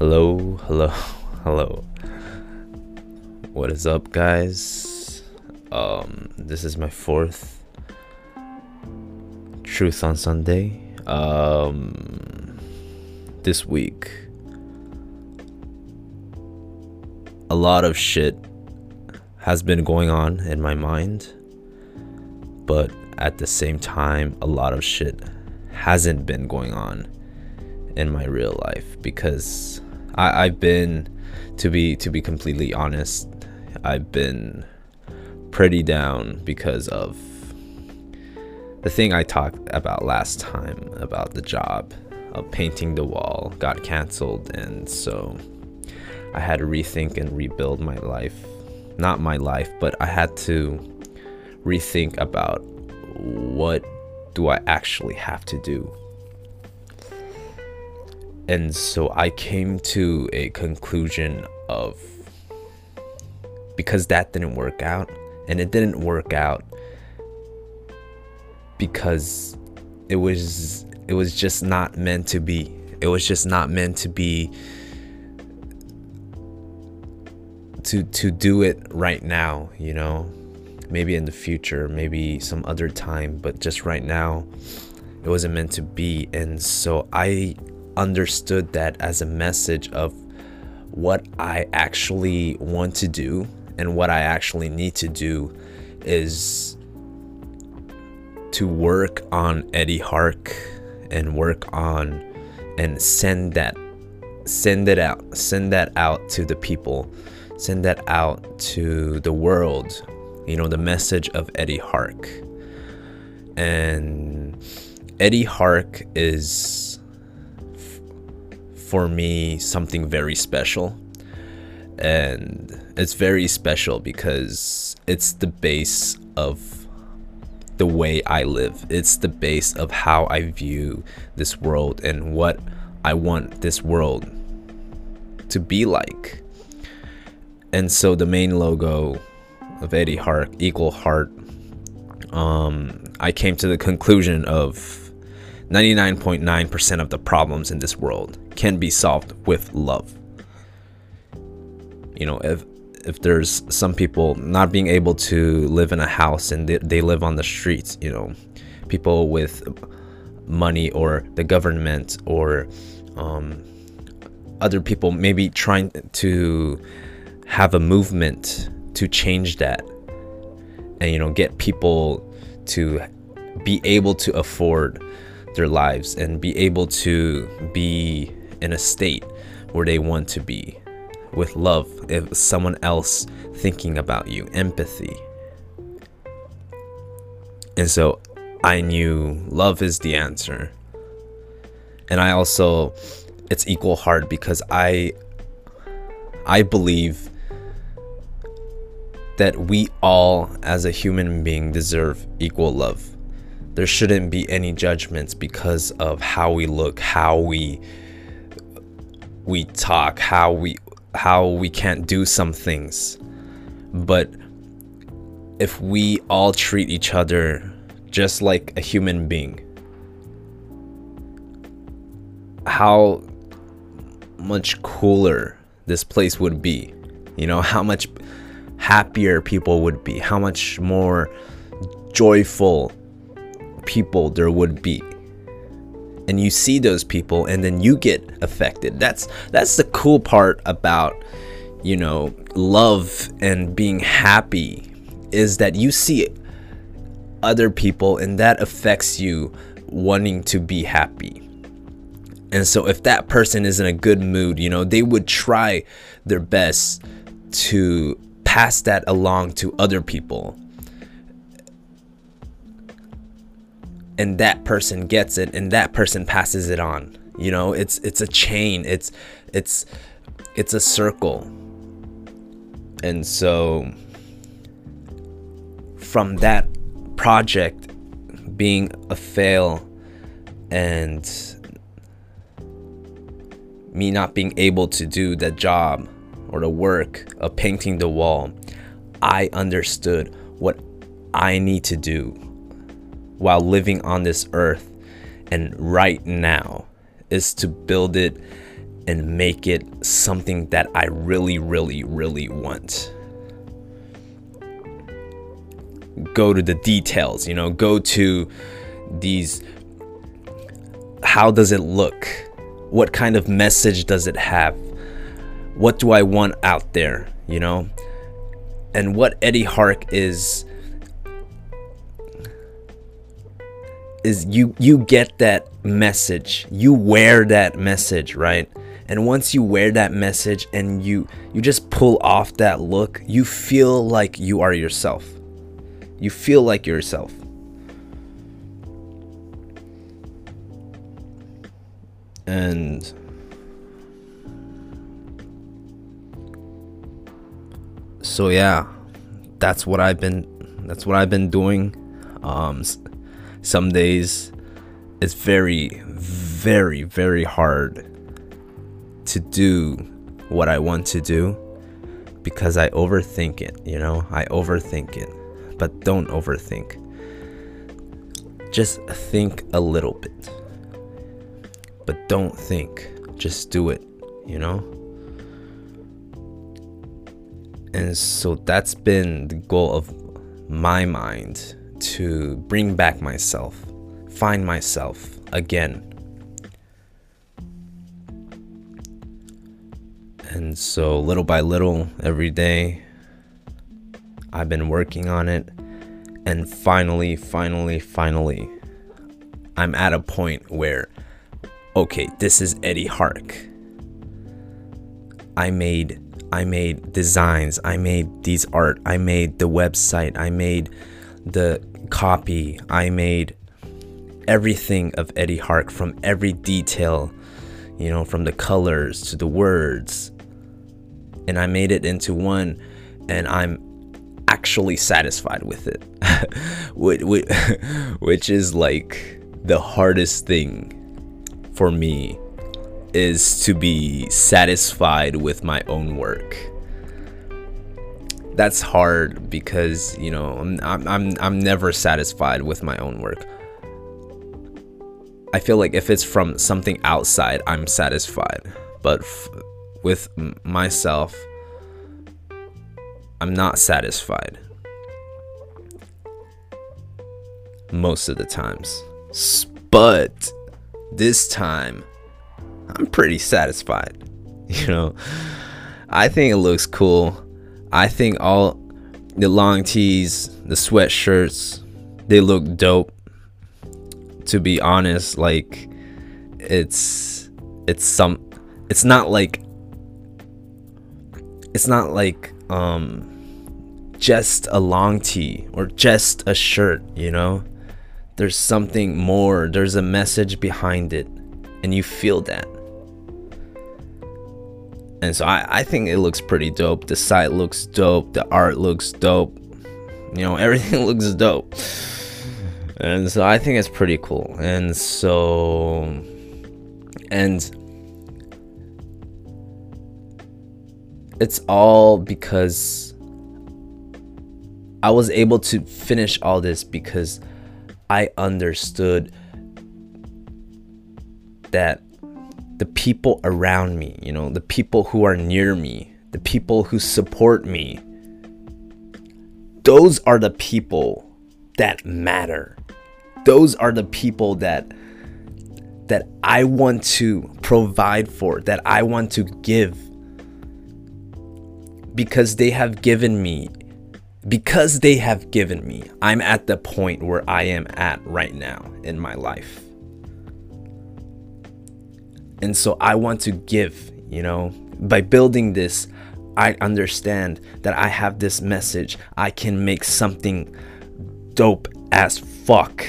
Hello, hello, hello. What is up, guys? Um, this is my fourth Truth on Sunday. Um, this week, a lot of shit has been going on in my mind, but at the same time, a lot of shit hasn't been going on in my real life because I, I've been to be to be completely honest, I've been pretty down because of the thing I talked about last time about the job of painting the wall got canceled and so I had to rethink and rebuild my life. Not my life, but I had to rethink about what do I actually have to do and so I came to a conclusion of because that didn't work out, and it didn't work out because it was it was just not meant to be. It was just not meant to be to to do it right now, you know. Maybe in the future, maybe some other time, but just right now it wasn't meant to be. And so I understood that as a message of what I actually want to do and what I actually need to do is to work on Eddie Hark and work on and send that send it out send that out to the people send that out to the world you know the message of Eddie Hark. And Eddie Hark is for me something very special. And it's very special because it's the base of the way I live. It's the base of how I view this world and what I want this world to be like. And so the main logo of Eddie Hart, Equal Heart, um, I came to the conclusion of 99.9% of the problems in this world can be solved with love. You know, if if there's some people not being able to live in a house and they, they live on the streets, you know, people with money or the government or um, other people maybe trying to have a movement to change that and you know get people to be able to afford their lives and be able to be in a state where they want to be with love if someone else thinking about you empathy. And so i knew love is the answer. And i also it's equal heart because i i believe that we all as a human being deserve equal love. There shouldn't be any judgments because of how we look, how we we talk, how we how we can't do some things. But if we all treat each other just like a human being, how much cooler this place would be. You know, how much happier people would be, how much more joyful people there would be and you see those people and then you get affected. That's that's the cool part about you know love and being happy is that you see other people and that affects you wanting to be happy. And so if that person is in a good mood you know they would try their best to pass that along to other people and that person gets it and that person passes it on. You know it's it's a chain. It's it's it's a circle. And so from that project being a fail and me not being able to do the job or the work of painting the wall i understood what i need to do while living on this earth and right now is to build it and make it something that I really, really, really want. Go to the details, you know, go to these. How does it look? What kind of message does it have? What do I want out there, you know? And what Eddie Hark is is you you get that message. You wear that message right? And once you wear that message and you you just pull off that look you feel like you are yourself. You feel like yourself. And so yeah that's what i've been that's what i've been doing. Um some days it's very, very, very hard to do what I want to do because I overthink it, you know? I overthink it. But don't overthink. Just think a little bit. But don't think. Just do it, you know? And so that's been the goal of my mind to bring back myself, find myself again. And so, little by little, every day, I've been working on it. And finally, finally, finally, I'm at a point where, okay, this is Eddie Hark. I made I made designs, I made these art, I made the website, I made the copy. I made everything of Eddie Hark from every detail, you know, from the colors to the words. And I made it into one, and I'm actually satisfied with it, which is like the hardest thing for me is to be satisfied with my own work that's hard because you know I'm, I'm I'm never satisfied with my own work. I feel like if it's from something outside, I'm satisfied, but f- with m- myself, I'm not satisfied most of the times. But this time, I'm pretty satisfied. You know, I think it looks cool. I think all the long tees, the sweatshirts, they look dope. To be honest, like it's it's some it's not like it's not like um just a long tee or just a shirt, you know? There's something more, there's a message behind it, and you feel that. And so I, I think it looks pretty dope. The site looks dope. The art looks dope. You know, everything looks dope. And so I think it's pretty cool. And so, and it's all because I was able to finish all this because I understood that the people around me, you know, the people who are near me, the people who support me. Those are the people that matter. Those are the people that that I want to provide for, that I want to give because they have given me because they have given me. I'm at the point where I am at right now in my life. And so I want to give, you know, by building this, I understand that I have this message. I can make something dope as fuck,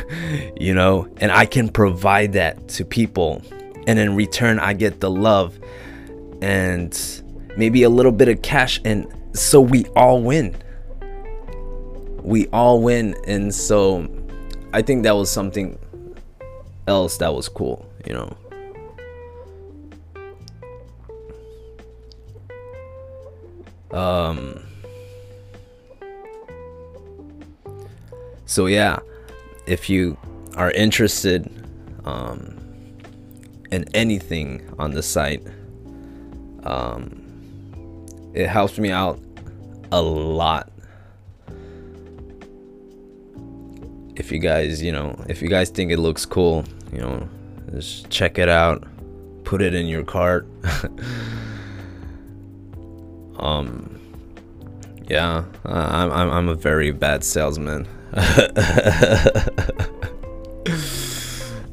you know, and I can provide that to people. And in return, I get the love and maybe a little bit of cash. And so we all win. We all win. And so I think that was something else that was cool, you know. Um, so yeah, if you are interested um, and anything on the site. Um, it helps me out a lot. If you guys, you know, if you guys think it looks cool, you know, just check it out, put it in your cart. um, yeah, I'm, I'm, I'm a very bad salesman.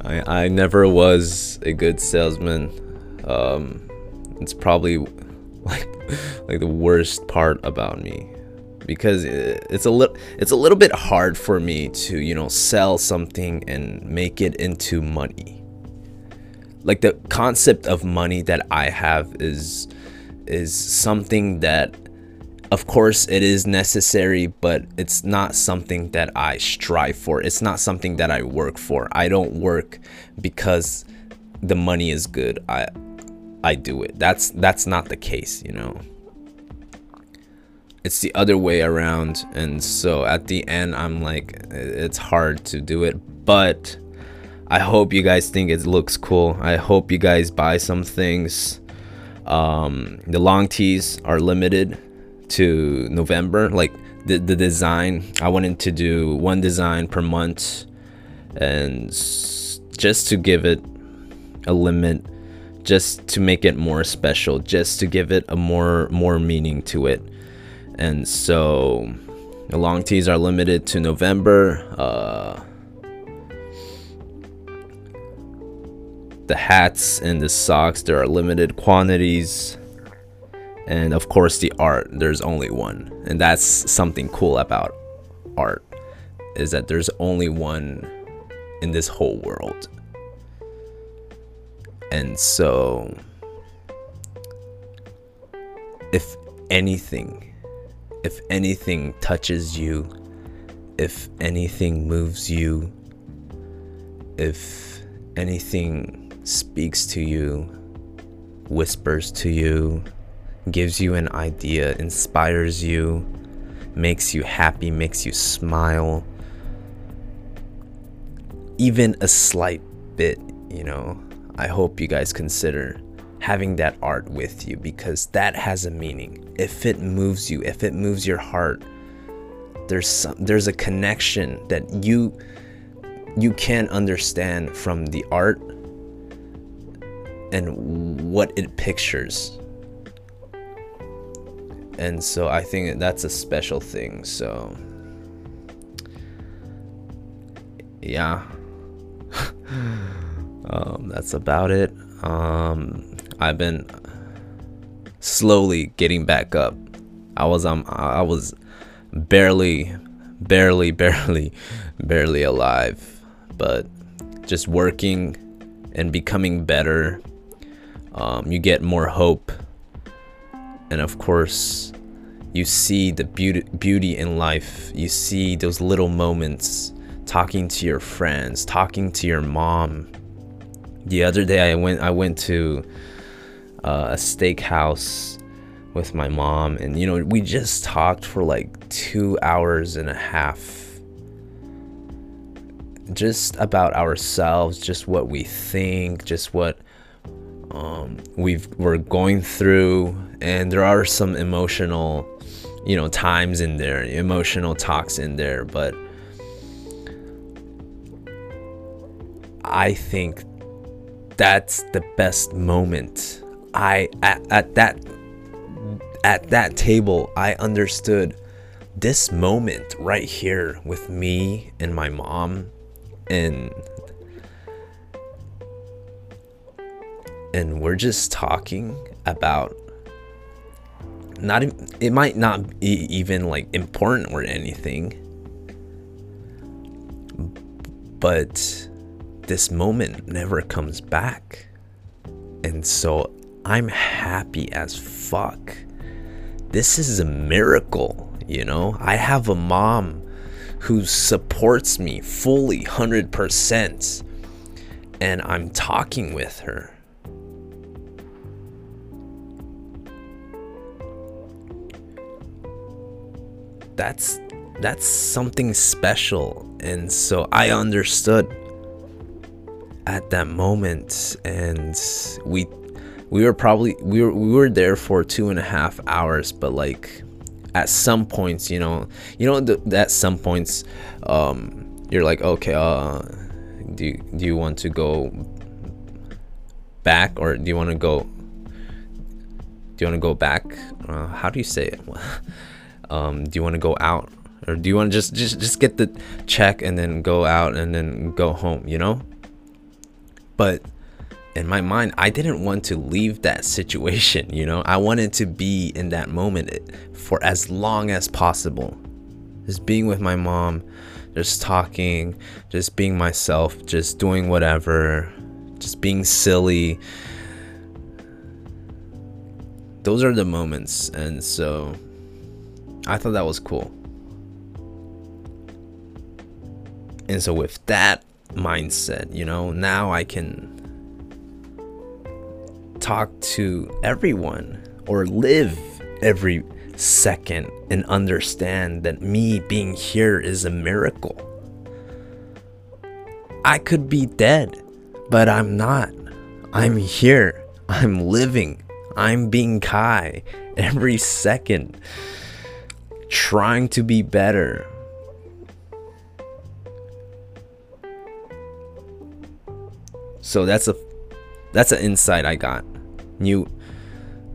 I, I never was a good salesman. Um, it's probably like like the worst part about me because it's a little it's a little bit hard for me to you know sell something and make it into money like the concept of money that i have is is something that of course it is necessary but it's not something that i strive for. It's not something that i work for. I don't work because the money is good. I i do it. That's that's not the case you know? It's the other way around and so at the end i'm like it's hard to do it but i hope you guys think it looks cool. I hope you guys buy some things um, the long tees are limited to november like the, the design i wanted to do one design per month and just to give it a limit just to make it more special just to give it a more more meaning to it and so the long tees are limited to November. Uh, the hats and the socks there are limited quantities. And of course the art there's only one. And that's something cool about art is that there's only one in this whole world. And so if anything if anything touches you, if anything moves you, if anything speaks to you, whispers to you, gives you an idea, inspires you, makes you happy, makes you smile, even a slight bit, you know, I hope you guys consider having that art with you because that has a meaning. If it moves you, if it moves your heart, there's some, there's a connection that you you can't understand from the art and what it pictures. And so I think that's a special thing. So yeah. um, that's about it. Um, I've been slowly getting back up. I was um I was barely barely barely barely alive, but just working and becoming better. Um, you get more hope, and of course, you see the beauty beauty in life. You see those little moments, talking to your friends, talking to your mom. The other day, I went I went to uh, a steakhouse with my mom, and you know, we just talked for like two hours and a half just about ourselves, just what we think, just what um, we've we're going through, and there are some emotional, you know, times in there, emotional talks in there, but I think that's the best moment. I at, at that at that table I understood this moment right here with me and my mom and and we're just talking about not it might not be even like important or anything but this moment never comes back and so I'm happy as fuck. This is a miracle, you know? I have a mom who supports me fully 100% and I'm talking with her. That's that's something special. And so I understood at that moment. And we we were probably we were we were there for two and a half hours. But like at some points you know you know the, at some points um you're like okay uh do you, do you want to go back or do you want to go do you want to go back? Uh, how do you say it um do you want to go out? Or do you want to just just just get the check and then go out and then go home you know? But in my mind i didn't want to leave that situation you know? I wanted to be in that moment for as long as possible. Just being with my mom just talking just being myself just doing whatever just being silly. Those are the moments and so i thought that was cool. And so with that mindset you know now i can talk to everyone or live every second and understand that me being here is a miracle. I could be dead but i'm not. I'm here. I'm living. I'm being kai every second trying to be better. So that's a that's an insight i got. New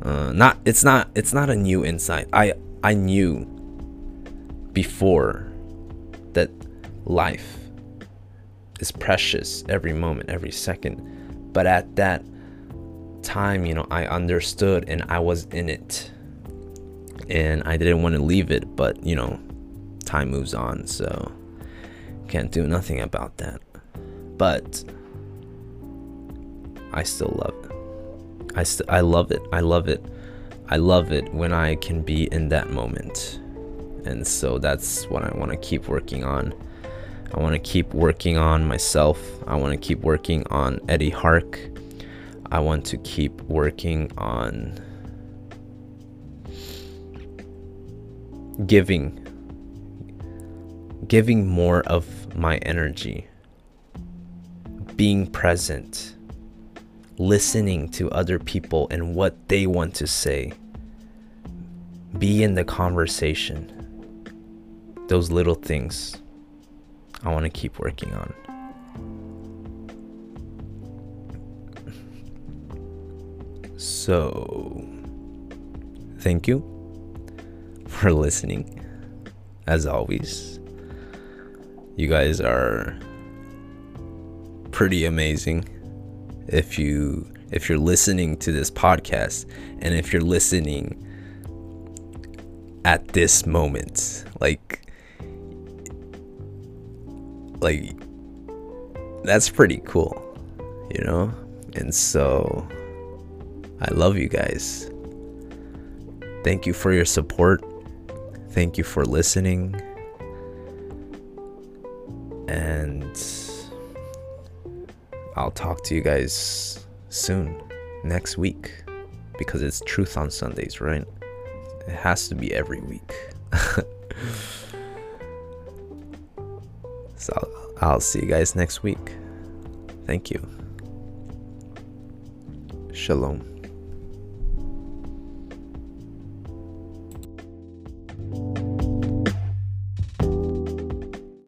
uh, not it's not it's not a new insight. I i knew before that life is precious every moment every second. But at that time you know i understood and i was in it and i didn't want to leave it but you know time moves on so can't do nothing about that but I still love it. I st- I love it. I love it. I love it when I can be in that moment. And so that's what I want to keep working on. I want to keep working on myself. I want to keep working on Eddie Hark. I want to keep working on giving giving more of my energy being present listening to other people and what they want to say. Be in the conversation. Those little things I want to keep working on. So, thank you for listening. As always, you guys are pretty amazing. If you if you're listening to this podcast and if you're listening at this moment like like that's pretty cool you know? And so i love you guys. Thank you for your support thank you for listening and I'll talk to you guys soon, next week, because it's Truth on Sundays, right? It has to be every week. so I'll, see you guys next week. Thank you. Shalom.